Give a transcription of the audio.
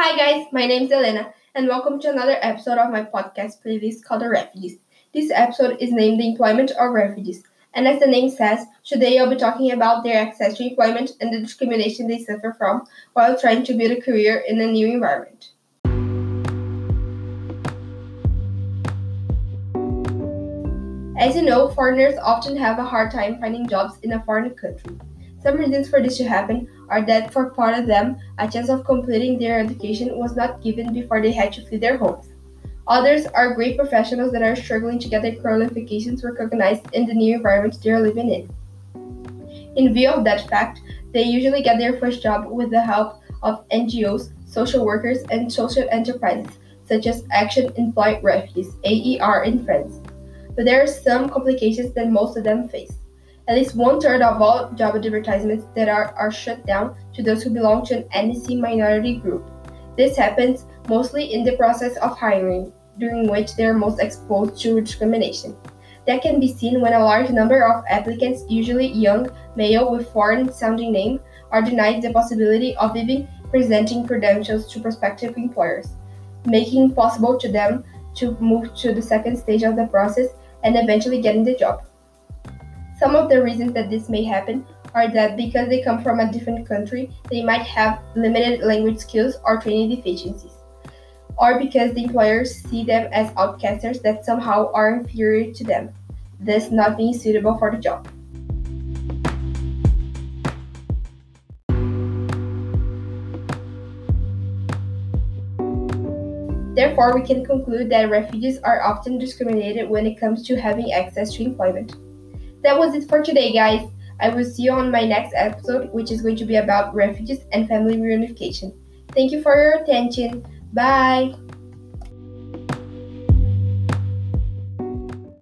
Hi guys, my name is Elena, and welcome to another episode of my podcast playlist called The Refugees. This episode is named The Employment of Refugees, and as the name says, today I'll be talking about their access to employment and the discrimination they suffer from while trying to build a career in a new environment. As you know, foreigners often have a hard time finding jobs in a foreign country. Some reasons for this to happen are that for part of them, a chance of completing their education was not given before they had to flee their homes. Others are great professionals that are struggling to get their qualifications recognized in the new environment they are living in. In view of that fact, they usually get their first job with the help of NGOs, social workers, and social enterprises such as Action Employ Refugees (AER) in France. But there are some complications that most of them face. At least one third of all job advertisements that are, are shut down to those who belong to an ethnic minority group. This happens mostly in the process of hiring, during which they are most exposed to discrimination. That can be seen when a large number of applicants, usually young male with foreign sounding name, are denied the possibility of even presenting credentials to prospective employers, making it possible to them to move to the second stage of the process and eventually getting the job. Some of the reasons that this may happen are that because they come from a different country, they might have limited language skills or training deficiencies, or because the employers see them as outcasters that somehow are inferior to them, thus not being suitable for the job. Therefore, we can conclude that refugees are often discriminated when it comes to having access to employment. That was it for today, guys. I will see you on my next episode, which is going to be about refugees and family reunification. Thank you for your attention. Bye.